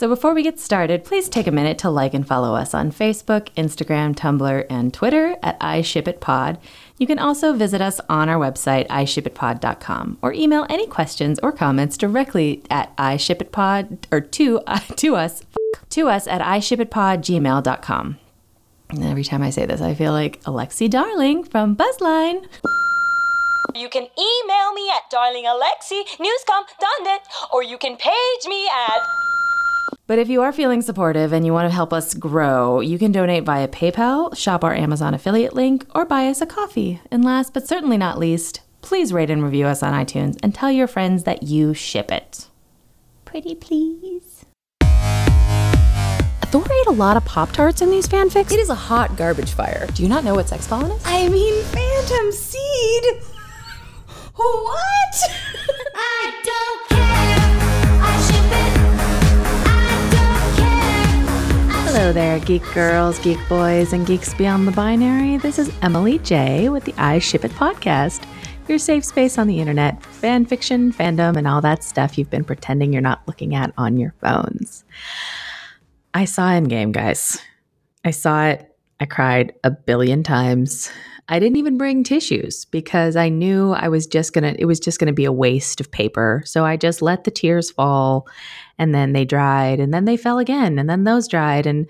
So before we get started, please take a minute to like and follow us on Facebook, Instagram, Tumblr, and Twitter at iShipItPod. You can also visit us on our website, iShipItPod.com, or email any questions or comments directly at iShipItPod or to, uh, to us to us at iShipItPod.gmail.com. And every time I say this, I feel like Alexi Darling from Buzzline. You can email me at darlingalexi.newscom.net or you can page me at but if you are feeling supportive and you want to help us grow, you can donate via PayPal, shop our Amazon affiliate link, or buy us a coffee. And last but certainly not least, please rate and review us on iTunes and tell your friends that you ship it. Pretty please. Thor ate a lot of Pop Tarts in these fanfics. It is a hot garbage fire. Do you not know what sex pollen is? I mean, Phantom Seed. what? There, geek girls, geek boys, and geeks beyond the binary. This is Emily J with the I Ship It podcast, your safe space on the internet, fan fiction, fandom, and all that stuff you've been pretending you're not looking at on your phones. I saw Endgame, guys. I saw it. I cried a billion times. I didn't even bring tissues because I knew I was just going to, it was just going to be a waste of paper. So I just let the tears fall and then they dried and then they fell again and then those dried. And,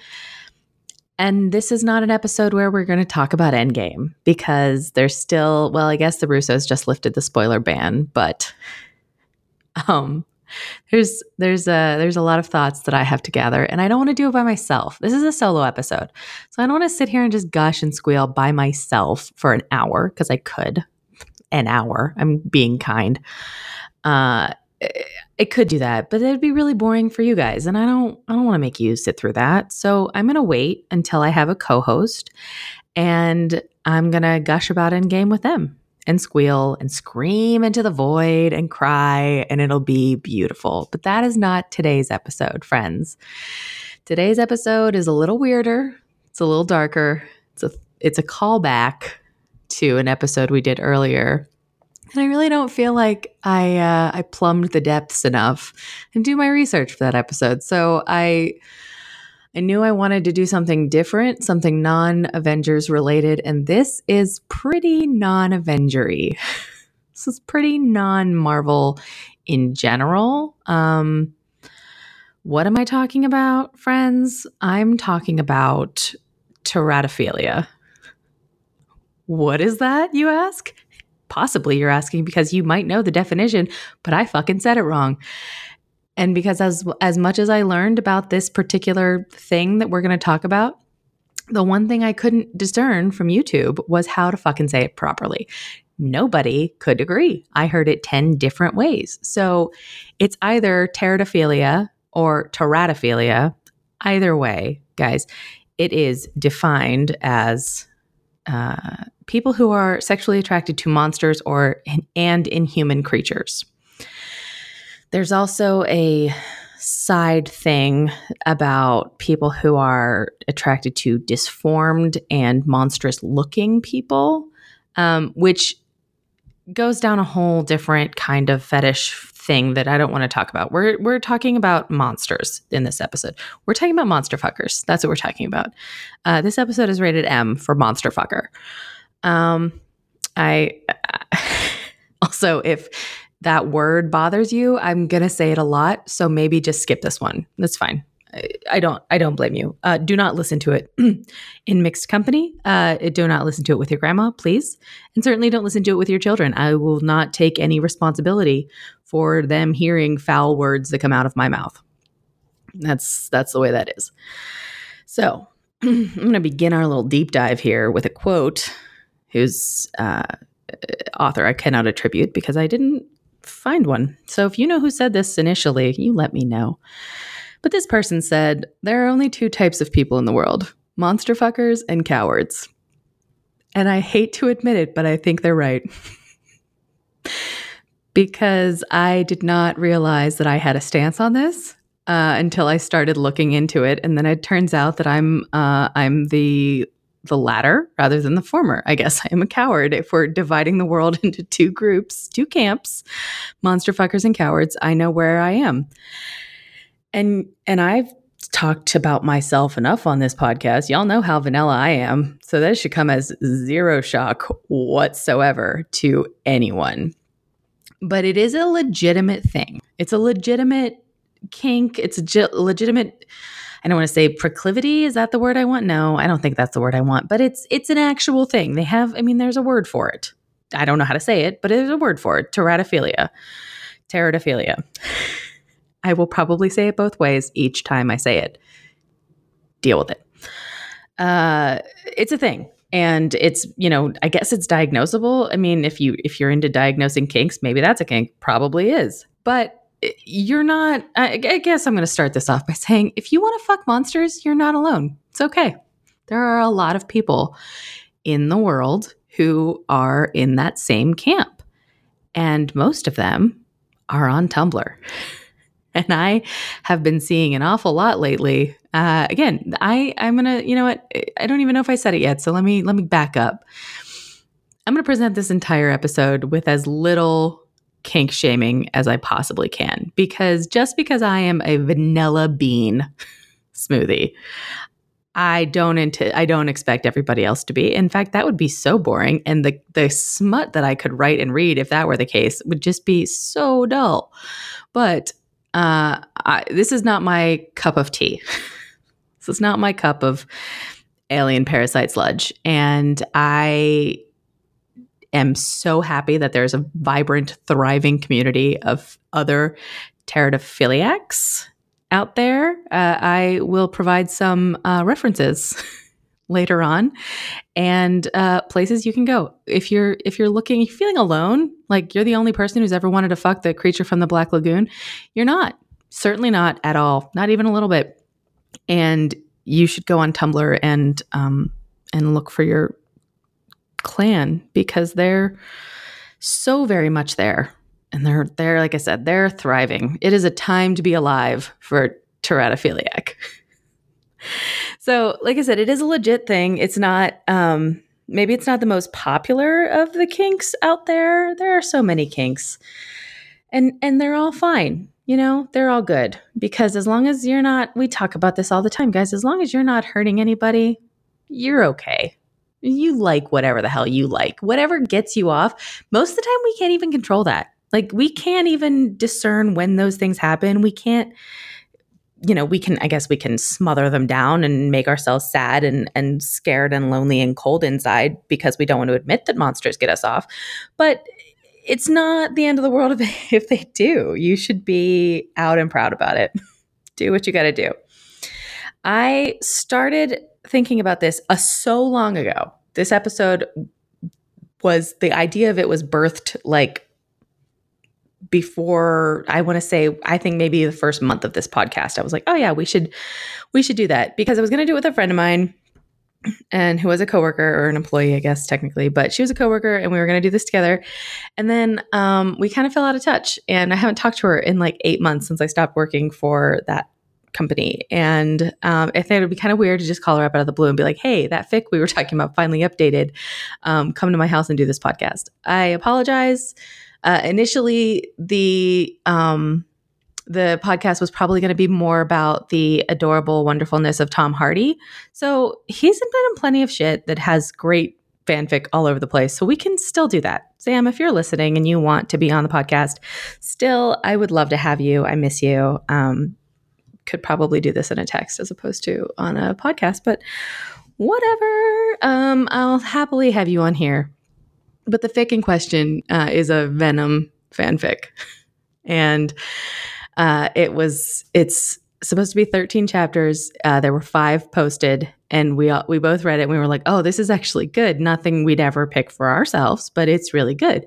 and this is not an episode where we're going to talk about Endgame because there's still, well, I guess the Russos just lifted the spoiler ban, but, um, there's there's a there's a lot of thoughts that I have to gather, and I don't want to do it by myself. This is a solo episode, so I don't want to sit here and just gush and squeal by myself for an hour because I could, an hour. I'm being kind. Uh, I could do that, but it'd be really boring for you guys, and I don't I don't want to make you sit through that. So I'm gonna wait until I have a co-host, and I'm gonna gush about Endgame with them and squeal and scream into the void and cry, and it'll be beautiful. But that is not today's episode, friends. Today's episode is a little weirder. It's a little darker. It's a it's a callback to an episode we did earlier. And I really don't feel like I uh, I plumbed the depths enough and do my research for that episode. So I I knew I wanted to do something different, something non Avengers related, and this is pretty non Avengery. this is pretty non Marvel in general. Um, what am I talking about, friends? I'm talking about teratophilia. What is that, you ask? Possibly you're asking because you might know the definition, but I fucking said it wrong. And because as as much as I learned about this particular thing that we're going to talk about, the one thing I couldn't discern from YouTube was how to fucking say it properly. Nobody could agree. I heard it 10 different ways. So it's either teratophilia or teratophilia. Either way, guys, it is defined as uh, people who are sexually attracted to monsters or and inhuman creatures. There's also a side thing about people who are attracted to disformed and monstrous looking people, um, which goes down a whole different kind of fetish thing that I don't want to talk about. We're we're talking about monsters in this episode. We're talking about monster fuckers. That's what we're talking about. Uh, this episode is rated M for monster fucker. Um, I also if that word bothers you, I'm gonna say it a lot. So maybe just skip this one. That's fine. I, I don't. I don't blame you. Uh, do not listen to it in mixed company. Uh, do not listen to it with your grandma, please, and certainly don't listen to it with your children. I will not take any responsibility for them hearing foul words that come out of my mouth. That's that's the way that is. So I'm going to begin our little deep dive here with a quote. Whose uh, author I cannot attribute because I didn't find one. So if you know who said this initially, you let me know. But this person said, There are only two types of people in the world monster fuckers and cowards. And I hate to admit it, but I think they're right. because I did not realize that I had a stance on this uh, until I started looking into it, and then it turns out that I'm uh, I'm the the latter rather than the former. I guess I am a coward. If we're dividing the world into two groups, two camps, monster fuckers and cowards, I know where I am. And and I've talked about myself enough on this podcast. Y'all know how vanilla I am. So that should come as zero shock whatsoever to anyone. But it is a legitimate thing. It's a legitimate kink. It's a legitimate I don't want to say proclivity. Is that the word I want? No, I don't think that's the word I want. But it's it's an actual thing. They have. I mean, there's a word for it. I don't know how to say it, but there's a word for it. Teratophilia. Teratophilia. I will probably say it both ways each time I say it. Deal with it. Uh, it's a thing, and it's you know I guess it's diagnosable. I mean, if you if you're into diagnosing kinks, maybe that's a kink. Probably is, but eh, you're not I, I guess i'm going to start this off by saying if you want to fuck monsters you're not alone. It's okay. There are a lot of people in the world who are in that same camp. And most of them are on tumblr. And i have been seeing an awful lot lately uh, again i i'm gonna you know what i don't even know if i said it yet so let me let me back up i'm gonna present this entire episode with as little kink shaming as I possibly can because just because I am a vanilla bean smoothie, I don't int- I don't expect everybody else to be. In fact, that would be so boring and the the smut that I could write and read if that were the case would just be so dull. But uh, I, this is not my cup of tea. is not my cup of alien parasite sludge. And I am so happy that there's a vibrant, thriving community of other teratophiliacs out there. Uh, I will provide some uh, references later on and uh, places you can go. If you're if you're looking you're feeling alone like you're the only person who's ever wanted to fuck the creature from the black lagoon you're not. Certainly not at all. Not even a little bit and you should go on tumblr and um, and look for your clan because they're so very much there. And they're they're like I said, they're thriving. It is a time to be alive for teratophiliac. so, like I said, it is a legit thing. It's not um maybe it's not the most popular of the kinks out there. There are so many kinks. And and they're all fine. You know, they're all good because as long as you're not we talk about this all the time, guys, as long as you're not hurting anybody, you're okay. You like whatever the hell you like. Whatever gets you off. Most of the time, we can't even control that. Like, we can't even discern when those things happen. We can't, you know, we can, I guess we can smother them down and make ourselves sad and, and scared and lonely and cold inside because we don't want to admit that monsters get us off. But it's not the end of the world if, they do. You should be out and proud about it. do what you got to do. I started thinking about this uh, so long ago. This episode was the idea of it was birthed like before I want to say I think maybe the first month of this podcast. I was like, "Oh yeah, we should we should do that." Because I was going to do it with a friend of mine and who was a coworker or an employee, I guess technically, but she was a coworker and we were going to do this together. And then um, we kind of fell out of touch and I haven't talked to her in like 8 months since I stopped working for that company. And um, I thought it would be kind of weird to just call her up out of the blue and be like, hey, that fic we were talking about finally updated. Um, come to my house and do this podcast. I apologize. Uh, initially, the um, the podcast was probably going to be more about the adorable wonderfulness of Tom Hardy. So he's been in plenty of shit that has great fanfic all over the place. So we can still do that. Sam, if you're listening and you want to be on the podcast, still, I would love to have you. I miss you. Um, could probably do this in a text as opposed to on a podcast, but whatever. Um, I'll happily have you on here. But the fic in question uh, is a Venom fanfic, and uh, it was it's supposed to be 13 chapters. Uh, there were five posted, and we all, we both read it. and We were like, "Oh, this is actually good. Nothing we'd ever pick for ourselves, but it's really good."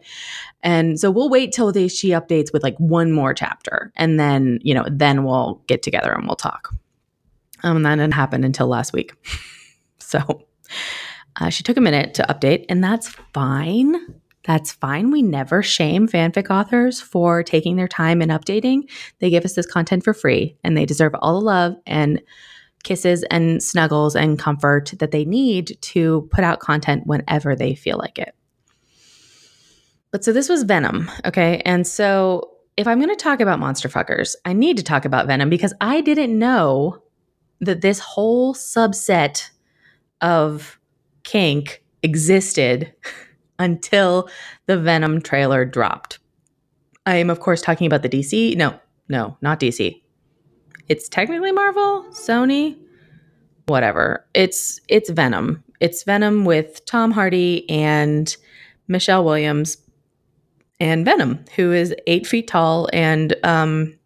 And so we'll wait till she updates with like one more chapter, and then you know, then we'll get together and we'll talk. Um, and that didn't happen until last week. so uh, she took a minute to update, and that's fine. That's fine. We never shame fanfic authors for taking their time and updating. They give us this content for free, and they deserve all the love and kisses and snuggles and comfort that they need to put out content whenever they feel like it. But so this was Venom, okay? And so if I'm going to talk about monster fuckers, I need to talk about Venom because I didn't know that this whole subset of kink existed until the Venom trailer dropped. I am, of course, talking about the DC. No, no, not DC. It's technically Marvel, Sony, whatever. It's it's Venom. It's Venom with Tom Hardy and Michelle Williams and Venom, who is eight feet tall and um,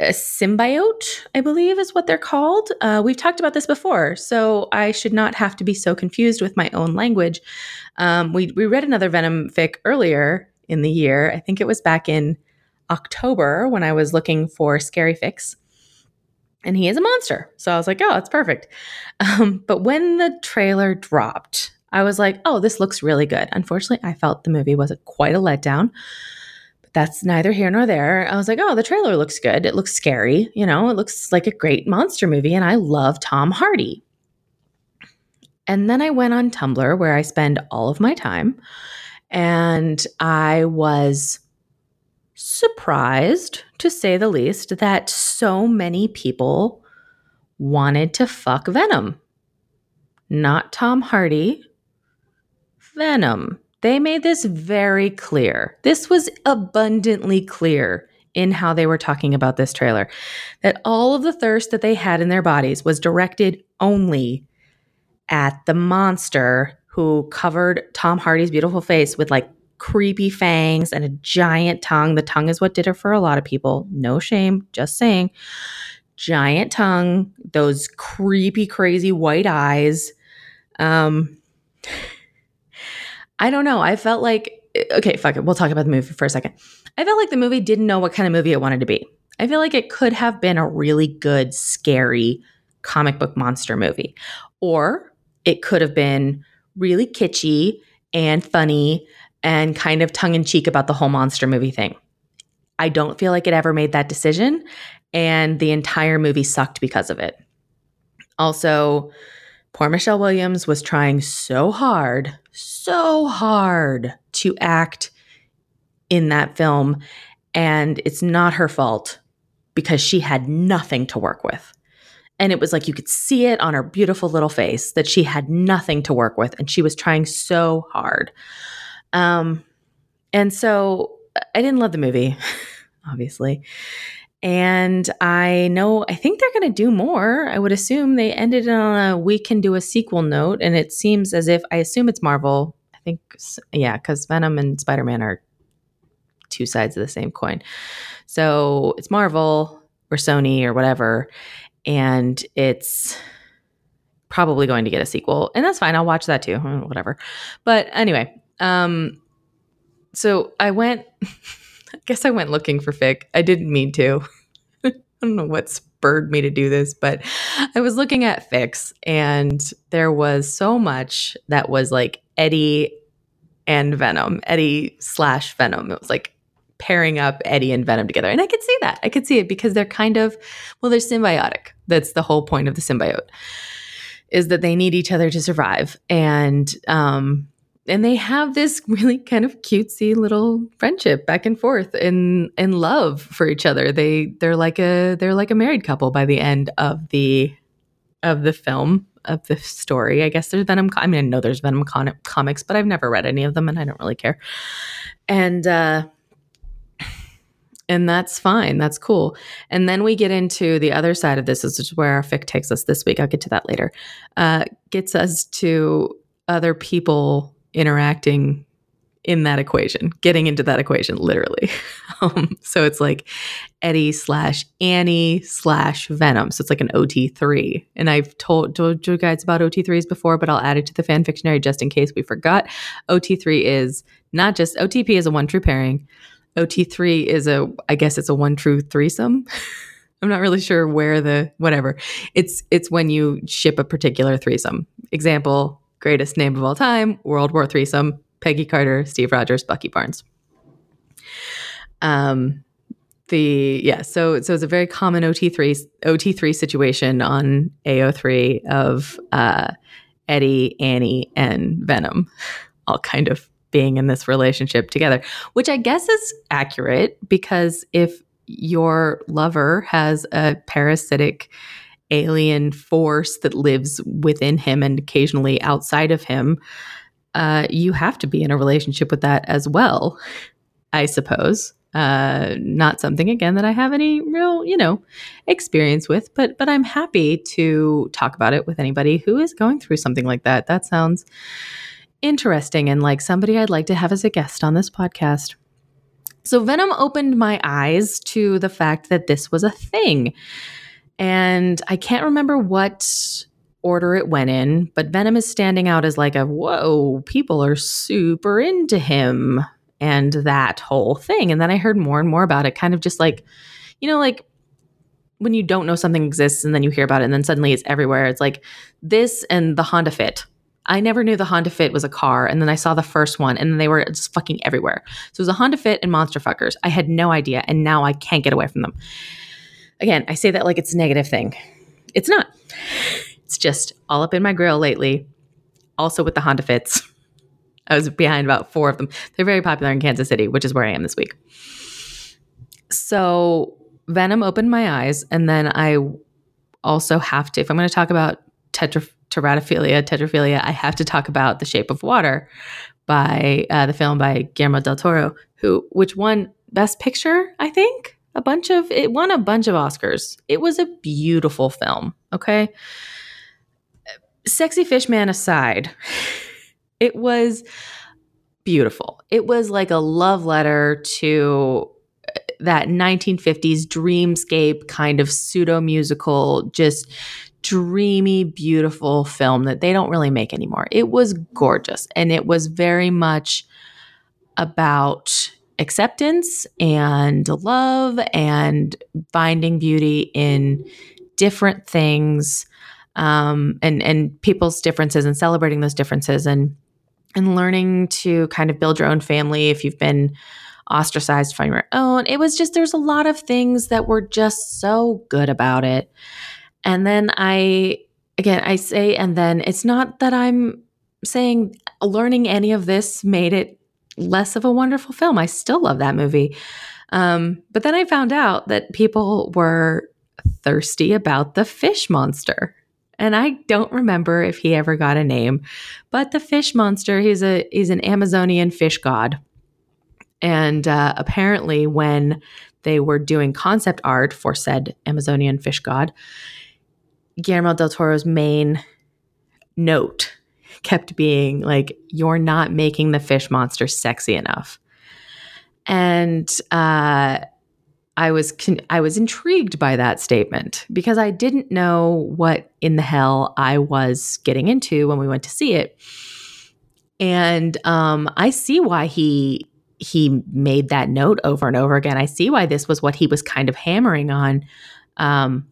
a symbiote, I believe is what they're called. Uh, we've talked about this before, so I should not have to be so confused with my own language. Um, we, we read another Venom fic earlier in the year. I think it was back in October when I was looking for scary fics. And he is a monster. So I was like, oh, that's perfect. Um, but when the trailer dropped, I was like, oh, this looks really good. Unfortunately, I felt the movie was a, quite a letdown. That's neither here nor there. I was like, oh, the trailer looks good. It looks scary. You know, it looks like a great monster movie. And I love Tom Hardy. And then I went on Tumblr where I spend all of my time. And I was surprised, to say the least, that so many people wanted to fuck Venom. Not Tom Hardy, Venom. They made this very clear. This was abundantly clear in how they were talking about this trailer that all of the thirst that they had in their bodies was directed only at the monster who covered Tom Hardy's beautiful face with like creepy fangs and a giant tongue. The tongue is what did it for a lot of people. No shame, just saying. Giant tongue, those creepy, crazy white eyes. Um, I don't know. I felt like okay, fuck it. We'll talk about the movie for a second. I felt like the movie didn't know what kind of movie it wanted to be. I feel like it could have been a really good, scary comic book monster movie, or it could have been really kitschy and funny and kind of tongue in cheek about the whole monster movie thing. I don't feel like it ever made that decision, and the entire movie sucked because of it. Also, poor Michelle Williams was trying so hard, so hard to act in that film, and it's not her fault because she had nothing to work with. And it was like you could see it on her beautiful little face that she had nothing to work with, and she was trying so hard. Um, and so I didn't love the movie, obviously. And I know, I think they're going to do more. I would assume they ended on a we can do a sequel note. And it seems as if, I assume it's Marvel. I think, yeah, because Venom and Spider Man are two sides of the same coin. So it's Marvel or Sony or whatever. And it's probably going to get a sequel. And that's fine. I'll watch that too. Whatever. But anyway, um, so I went, I guess I went looking for fic. I didn't mean to. I don't know what spurred me to do this, but I was looking at fics and there was so much that was like Eddie and Venom, Eddie slash Venom. It was like pairing up Eddie and Venom together. And I could see that. I could see it because they're kind of, well, they're symbiotic. That's the whole point of the symbiote is that they need each other to survive. And um, and they have this really kind of cutesy little friendship back and forth in in love for each other. They they're like a they're like a married couple by the end of the of the film of the story. I guess there's Venom. I mean, I know there's Venom con- comics, but I've never read any of them, and I don't really care. And uh, and that's fine. That's cool. And then we get into the other side of this, which is where our fic takes us this week. I'll get to that later. Uh, gets us to other people interacting in that equation, getting into that equation, literally. Um, so it's like Eddie slash Annie slash Venom. So it's like an OT3. And I've told, told you guys about OT3s before, but I'll add it to the fan fictionary just in case we forgot. OT3 is not just OTP is a one true pairing. OT3 is a, I guess it's a one true threesome. I'm not really sure where the whatever. It's it's when you ship a particular threesome. Example, greatest name of all time, World War threesome, Peggy Carter, Steve Rogers, Bucky Barnes. Um, the yeah, so so it's a very common OT3 OT3 situation on AO3 of uh, Eddie, Annie, and Venom, all kind of being in this relationship together, which I guess is accurate because if your lover has a parasitic alien force that lives within him and occasionally outside of him, uh, you have to be in a relationship with that as well, I suppose. Uh, not something again that I have any real, you know, experience with, but but I'm happy to talk about it with anybody who is going through something like that. That sounds interesting and like somebody I'd like to have as a guest on this podcast. So Venom opened my eyes to the fact that this was a thing. And I can't remember what order it went in, but Venom is standing out as like a whoa, people are super into him and that whole thing. And then I heard more and more about it, kind of just like, you know, like when you don't know something exists and then you hear about it and then suddenly it's everywhere. It's like this and the Honda Fit. I never knew the Honda Fit was a car, and then I saw the first one, and then they were just fucking everywhere. So it was a Honda Fit and Monster Fuckers. I had no idea, and now I can't get away from them. Again, I say that like it's a negative thing. It's not. It's just all up in my grill lately. Also with the Honda Fits. I was behind about four of them. They're very popular in Kansas City, which is where I am this week. So Venom opened my eyes, and then I also have to, if I'm going to talk about tetra, teratophilia, tetrophilia, I have to talk about The Shape of Water by uh, the film by Guillermo del Toro, who which won Best Picture, I think. A bunch of it won a bunch of Oscars. It was a beautiful film. Okay, sexy fish man aside, it was beautiful. It was like a love letter to uh, that 1950s dreamscape kind of pseudo musical, just dreamy, beautiful film that they don't really make anymore. It was gorgeous and it was very much about acceptance and love and finding beauty in different things um, and and people's differences and celebrating those differences and and learning to kind of build your own family if you've been ostracized from your own. It was just there's a lot of things that were just so good about it. And then I again I say and then it's not that I'm saying learning any of this made it less of a wonderful film. I still love that movie. Um, but then I found out that people were thirsty about the fish monster. And I don't remember if he ever got a name, but the fish monster, he's a he's an Amazonian fish god. And uh, apparently, when they were doing concept art for said Amazonian fish god, Guillermo del Toro's main note kept being like, "You're not making the fish monster sexy enough." And uh, I was con- I was intrigued by that statement because I didn't know what in the hell I was getting into when we went to see it, and um, I see why he he made that note over and over again. I see why this was what he was kind of hammering on, um,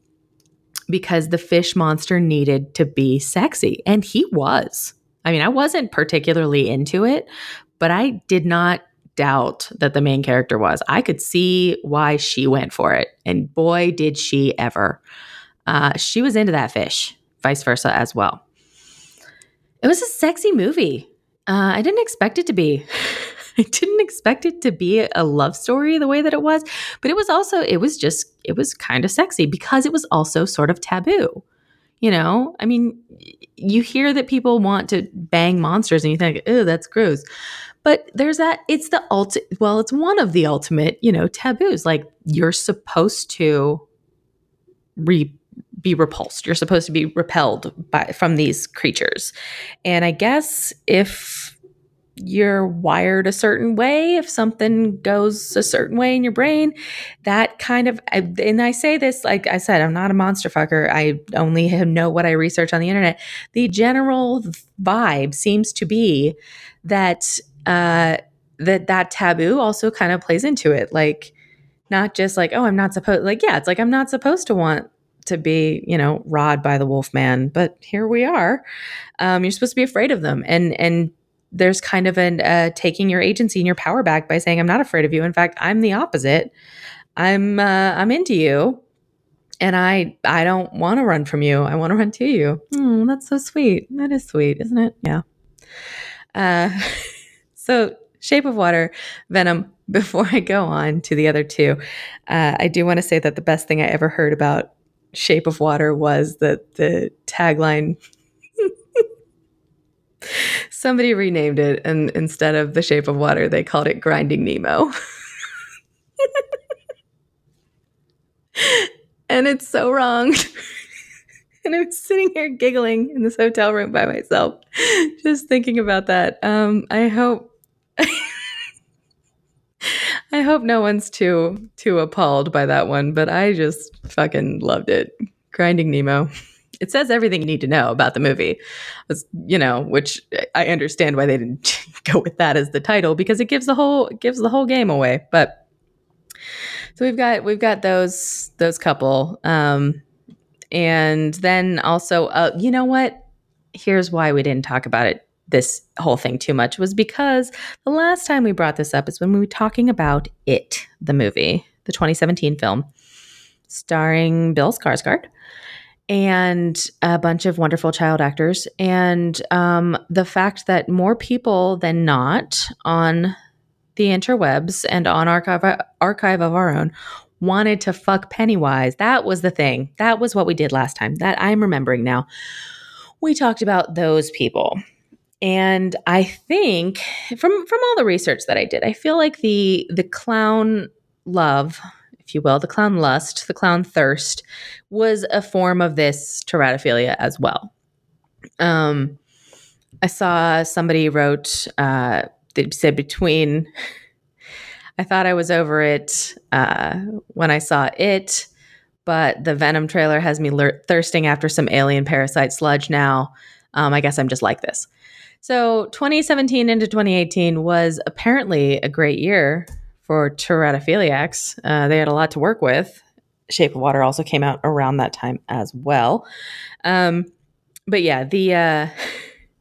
because the fish monster needed to be sexy, and he was. I mean, I wasn't particularly into it, but I did not doubt that the main character was. I could see why she went for it. And boy, did she ever. Uh, she was into that fish, vice versa as well. It was a sexy movie. Uh, I didn't expect it to be. I didn't expect it to be a love story the way that it was, but it was also, it was just, it was kind of sexy because it was also sort of taboo. You know, I mean, you hear that people want to bang monsters and you think, oh, that's gross. But there's that, it's the ultimate, well, it's one of the ultimate, you know, taboos. Like you're supposed to re- be repulsed. You're supposed to be repelled by from these creatures. And I guess if you're wired a certain way, if something goes a certain way in your brain, that kind of, and I say this, like I said, I'm not a monster fucker. I only know what I research on the internet. The general vibe seems to be that, uh, that that taboo also kind of plays into it. Like, not just like, oh, I'm not supposed, like, yeah, it's like I'm not supposed to want to be, you know, rod by the wolf man, but here we are. Um, you're supposed to be afraid of them, and and there's kind of an uh, taking your agency and your power back by saying, "I'm not afraid of you. In fact, I'm the opposite. I'm uh, I'm into you, and I I don't want to run from you. I want to run to you. Mm, that's so sweet. That is sweet, isn't it? Yeah. Uh, so Shape of Water, Venom. Before I go on to the other two, uh, I do want to say that the best thing I ever heard about Shape of Water was that the tagline. Somebody renamed it, and instead of the Shape of Water, they called it Grinding Nemo. and it's so wrong. and I'm sitting here giggling in this hotel room by myself, just thinking about that. Um, I hope. I hope no one's too too appalled by that one, but I just fucking loved it. Grinding Nemo. It says everything you need to know about the movie. You know, which I understand why they didn't go with that as the title because it gives the whole gives the whole game away. But so we've got we've got those those couple, um, and then also, uh, you know what? Here's why we didn't talk about it this whole thing too much was because the last time we brought this up is when we were talking about it, the movie, the 2017 film, starring Bill Skarsgård and a bunch of wonderful child actors, and um, the fact that more people than not on the interwebs and on archive archive of our own wanted to fuck Pennywise. That was the thing. That was what we did last time. That I'm remembering now. We talked about those people. And I think from from all the research that I did, I feel like the the clown love, if you will, the clown lust, the clown thirst was a form of this teratophilia as well. Um I saw somebody wrote uh they said between I thought I was over it uh, when I saw it, but the Venom trailer has me lur- thirsting after some alien parasite sludge now. Um, I guess I'm just like this. So 2017 into 2018 was apparently a great year for teratophiliacs. Uh, they had a lot to work with. Shape of Water also came out around that time as well. Um, but yeah, the uh,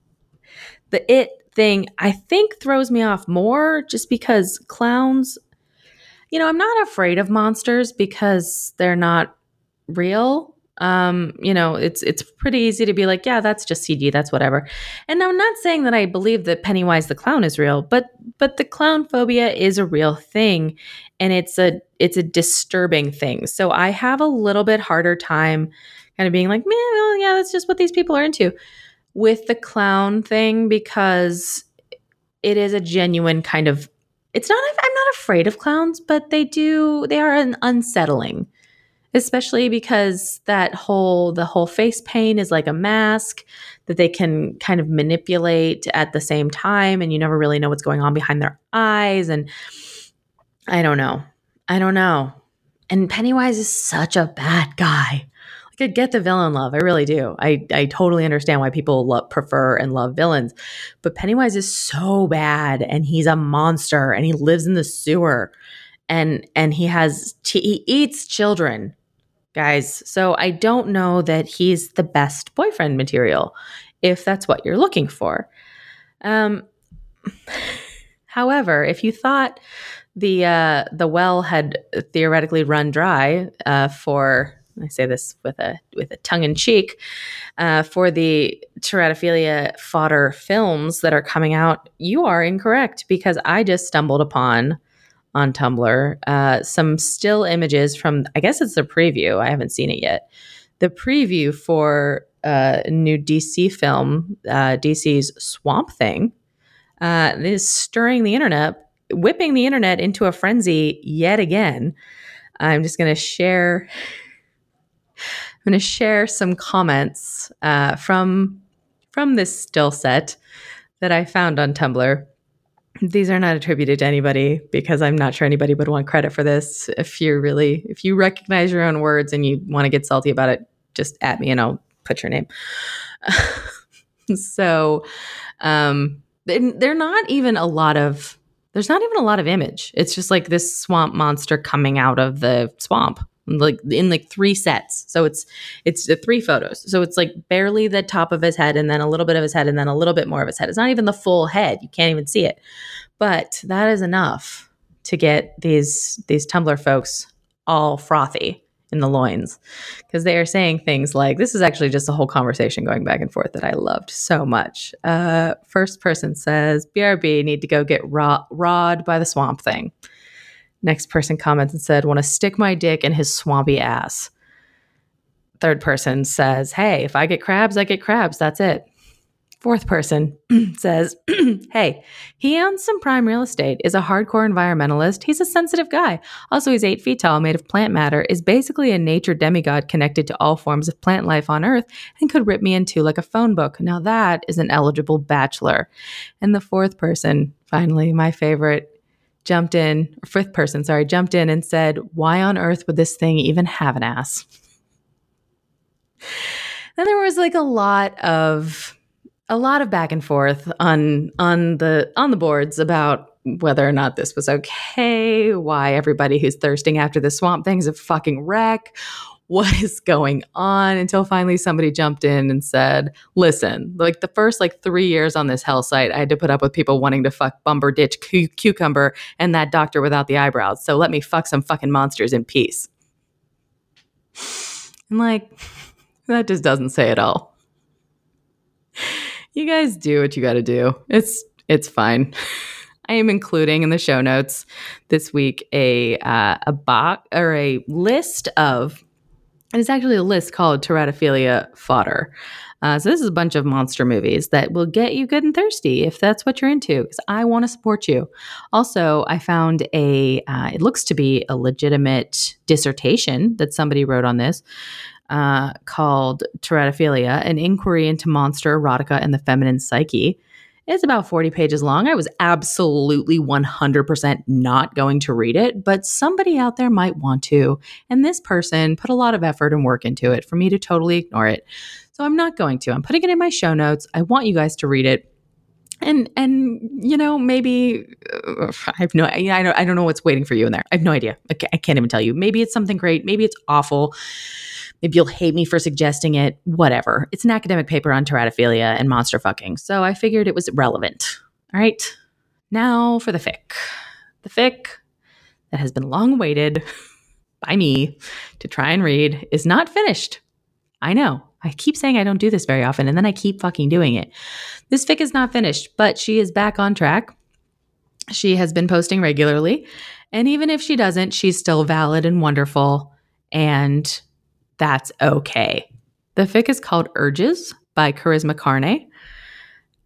the it thing I think throws me off more just because clowns, you know, I'm not afraid of monsters because they're not real. Um, you know, it's it's pretty easy to be like, yeah, that's just CD, that's whatever. And I'm not saying that I believe that Pennywise the clown is real, but but the clown phobia is a real thing and it's a it's a disturbing thing. So I have a little bit harder time kind of being like, man, well, yeah, that's just what these people are into with the clown thing because it is a genuine kind of it's not i'm not afraid of clowns but they do they are an unsettling especially because that whole the whole face paint is like a mask that they can kind of manipulate at the same time and you never really know what's going on behind their eyes and i don't know i don't know and pennywise is such a bad guy like I get the villain love. I really do. I, I totally understand why people love, prefer and love villains. But Pennywise is so bad and he's a monster and he lives in the sewer and and he has he eats children. Guys, so I don't know that he's the best boyfriend material if that's what you're looking for. Um however, if you thought the uh, the well had theoretically run dry uh, for I say this with a with a tongue in cheek uh, for the teratophilia fodder films that are coming out. You are incorrect because I just stumbled upon on Tumblr uh, some still images from I guess it's the preview. I haven't seen it yet. The preview for uh, a new DC film, uh, DC's Swamp Thing, uh, is stirring the internet, whipping the internet into a frenzy yet again. I'm just going to share I'm going to share some comments uh, from from this still set that I found on Tumblr. These are not attributed to anybody because I'm not sure anybody would want credit for this. If you're really, if you recognize your own words and you want to get salty about it, just at me and I'll put your name. so, um, they're not even a lot of. There's not even a lot of image. It's just like this swamp monster coming out of the swamp like in like three sets. So it's it's the three photos. So it's like barely the top of his head and then a little bit of his head and then a little bit more of his head. It's not even the full head. You can't even see it. But that is enough to get these these tumblr folks all frothy in the loins. Because they are saying things like this is actually just a whole conversation going back and forth that I loved so much. Uh, first person says, BRB need to go get raw, rawed by the swamp thing. Next person comments and said, want to stick my dick in his swampy ass. Third person says, hey, if I get crabs, I get crabs. That's it. Fourth person says, Hey, he owns some prime real estate, is a hardcore environmentalist. He's a sensitive guy. Also, he's eight feet tall, made of plant matter, is basically a nature demigod connected to all forms of plant life on Earth, and could rip me in two like a phone book. Now, that is an eligible bachelor. And the fourth person, finally, my favorite, jumped in, fifth person, sorry, jumped in and said, Why on earth would this thing even have an ass? Then there was like a lot of a lot of back and forth on on the on the boards about whether or not this was okay, why everybody who's thirsting after the swamp thing is a fucking wreck, what is going on until finally somebody jumped in and said, "Listen, like the first like 3 years on this hell site, I had to put up with people wanting to fuck Bumber Ditch cu- Cucumber and that doctor without the eyebrows. So let me fuck some fucking monsters in peace." And like that just doesn't say it all you guys do what you got to do. It's it's fine. I am including in the show notes this week a uh, a box or a list of. And it's actually a list called Teratophilia Fodder. Uh, so this is a bunch of monster movies that will get you good and thirsty if that's what you're into. Because I want to support you. Also, I found a. Uh, it looks to be a legitimate dissertation that somebody wrote on this uh, called Teratophilia, an inquiry into monster erotica and the feminine psyche. It's about 40 pages long. I was absolutely 100% not going to read it, but somebody out there might want to. And this person put a lot of effort and work into it for me to totally ignore it. So I'm not going to. I'm putting it in my show notes. I want you guys to read it. And and you know maybe uh, I have no I don't I don't know what's waiting for you in there. I have no idea. I can't, I can't even tell you. Maybe it's something great. Maybe it's awful. Maybe you'll hate me for suggesting it, whatever. It's an academic paper on teratophilia and monster fucking, so I figured it was relevant. All right, now for the fic. The fic that has been long awaited by me to try and read is not finished. I know. I keep saying I don't do this very often, and then I keep fucking doing it. This fic is not finished, but she is back on track. She has been posting regularly. And even if she doesn't, she's still valid and wonderful. And that's okay. The fic is called Urges by Charisma Carne.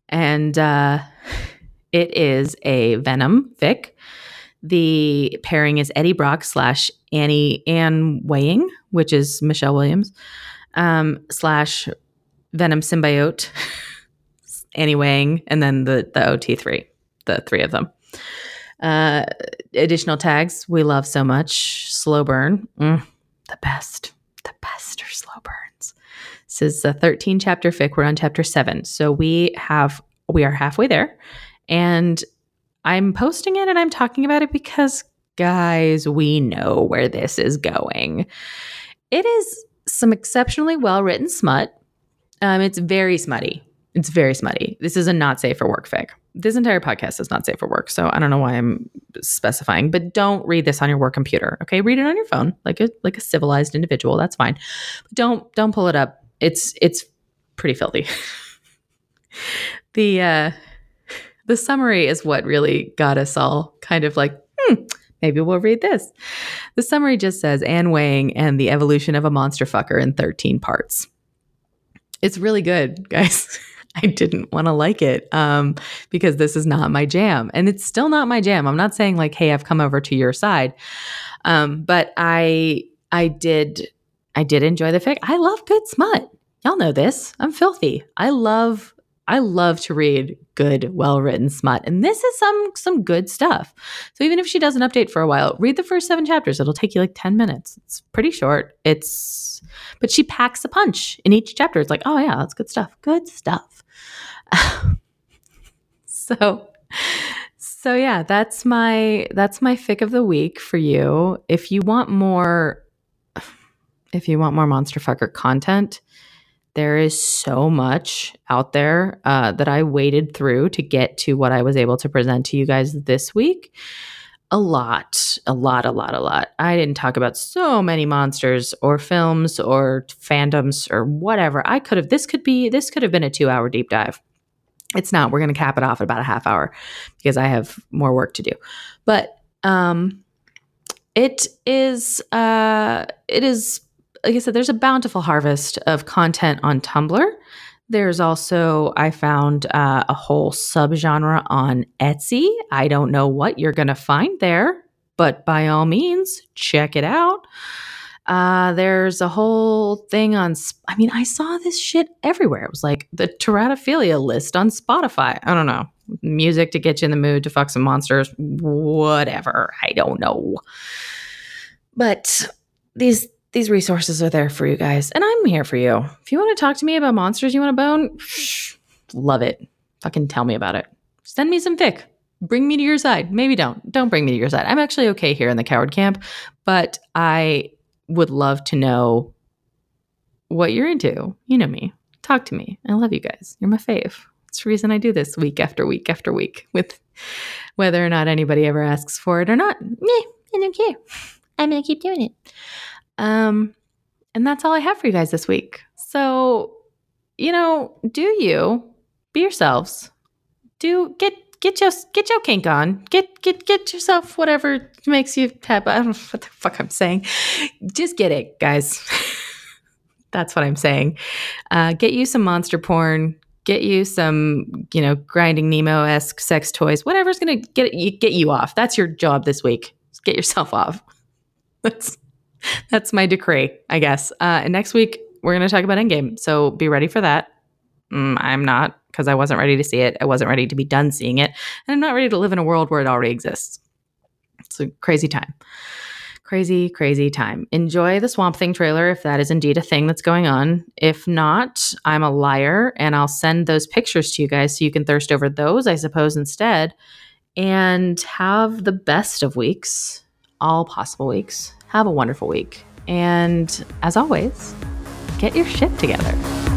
And uh, it is a Venom fic. The pairing is Eddie Brock slash Annie Anne Weying, which is Michelle Williams, um, slash Venom symbiote, Annie Wang, and then the the OT3, the three of them. Uh, additional tags we love so much. Slow burn, mm, the best the best are slow burns. This is a 13 chapter fic. We're on chapter seven. So we have, we are halfway there. And I'm posting it and I'm talking about it because, guys, we know where this is going. It is some exceptionally well written smut. Um, it's very smutty. It's very smutty. This is a not safe for work fic. This entire podcast is not safe for work, so I don't know why I'm specifying. But don't read this on your work computer. Okay, read it on your phone, like a like a civilized individual. That's fine. But don't don't pull it up. It's it's pretty filthy. the uh, the summary is what really got us all kind of like, maybe we'll read this. The summary just says Anne Wang and the evolution of a monster fucker in 13 parts. It's really good, guys. I didn't want to like it um, because this is not my jam. And it's still not my jam. I'm not saying like, hey, I've come over to your side. Um, but I I did I did enjoy the fic. I love good smut. Y'all know this. I'm filthy. I love I love to read good, well-written smut. And this is some some good stuff. So even if she doesn't update for a while, read the first 7 chapters. It'll take you like 10 minutes. It's pretty short. It's but she packs a punch in each chapter. It's like, "Oh yeah, that's good stuff. Good stuff." so so yeah, that's my that's my fic of the week for you. If you want more if you want more monster fucker content, there is so much out there uh, that I waded through to get to what I was able to present to you guys this week. a lot, a lot, a lot, a lot. I didn't talk about so many monsters or films or fandoms or whatever. I could have, this could be, this could have been a two hour deep dive. It's not. We're going to cap it off at about a half hour because I have more work to do. But, um, it is, uh, it is, like I said, there's a bountiful harvest of content on Tumblr. There's also, I found uh, a whole subgenre on Etsy. I don't know what you're going to find there, but by all means, check it out. Uh, there's a whole thing on, I mean, I saw this shit everywhere. It was like the teratophilia list on Spotify. I don't know. Music to get you in the mood to fuck some monsters, whatever. I don't know. But these these resources are there for you guys, and I'm here for you. If you want to talk to me about monsters you want to bone, love it. Fucking tell me about it. Send me some fic. Bring me to your side. Maybe don't. Don't bring me to your side. I'm actually okay here in the coward camp, but I would love to know what you're into. You know me. Talk to me. I love you guys. You're my fave. It's the reason I do this week after week after week with whether or not anybody ever asks for it or not. Meh, I don't care. I'm going to keep doing it. Um, and that's all I have for you guys this week. So, you know, do you be yourselves? Do get get your get your kink on. Get get get yourself whatever makes you happy. I don't know what the fuck I'm saying. Just get it, guys. that's what I'm saying. Uh, get you some monster porn. Get you some, you know, grinding Nemo esque sex toys. Whatever's gonna get you get you off. That's your job this week. Get yourself off. That's that's my decree, I guess. Uh, and next week we're going to talk about Endgame, so be ready for that. Mm, I'm not because I wasn't ready to see it. I wasn't ready to be done seeing it, and I'm not ready to live in a world where it already exists. It's a crazy time. Crazy, crazy time. Enjoy the Swamp Thing trailer if that is indeed a thing that's going on. If not, I'm a liar and I'll send those pictures to you guys so you can thirst over those, I suppose, instead. And have the best of weeks, all possible weeks. Have a wonderful week. And as always, get your shit together.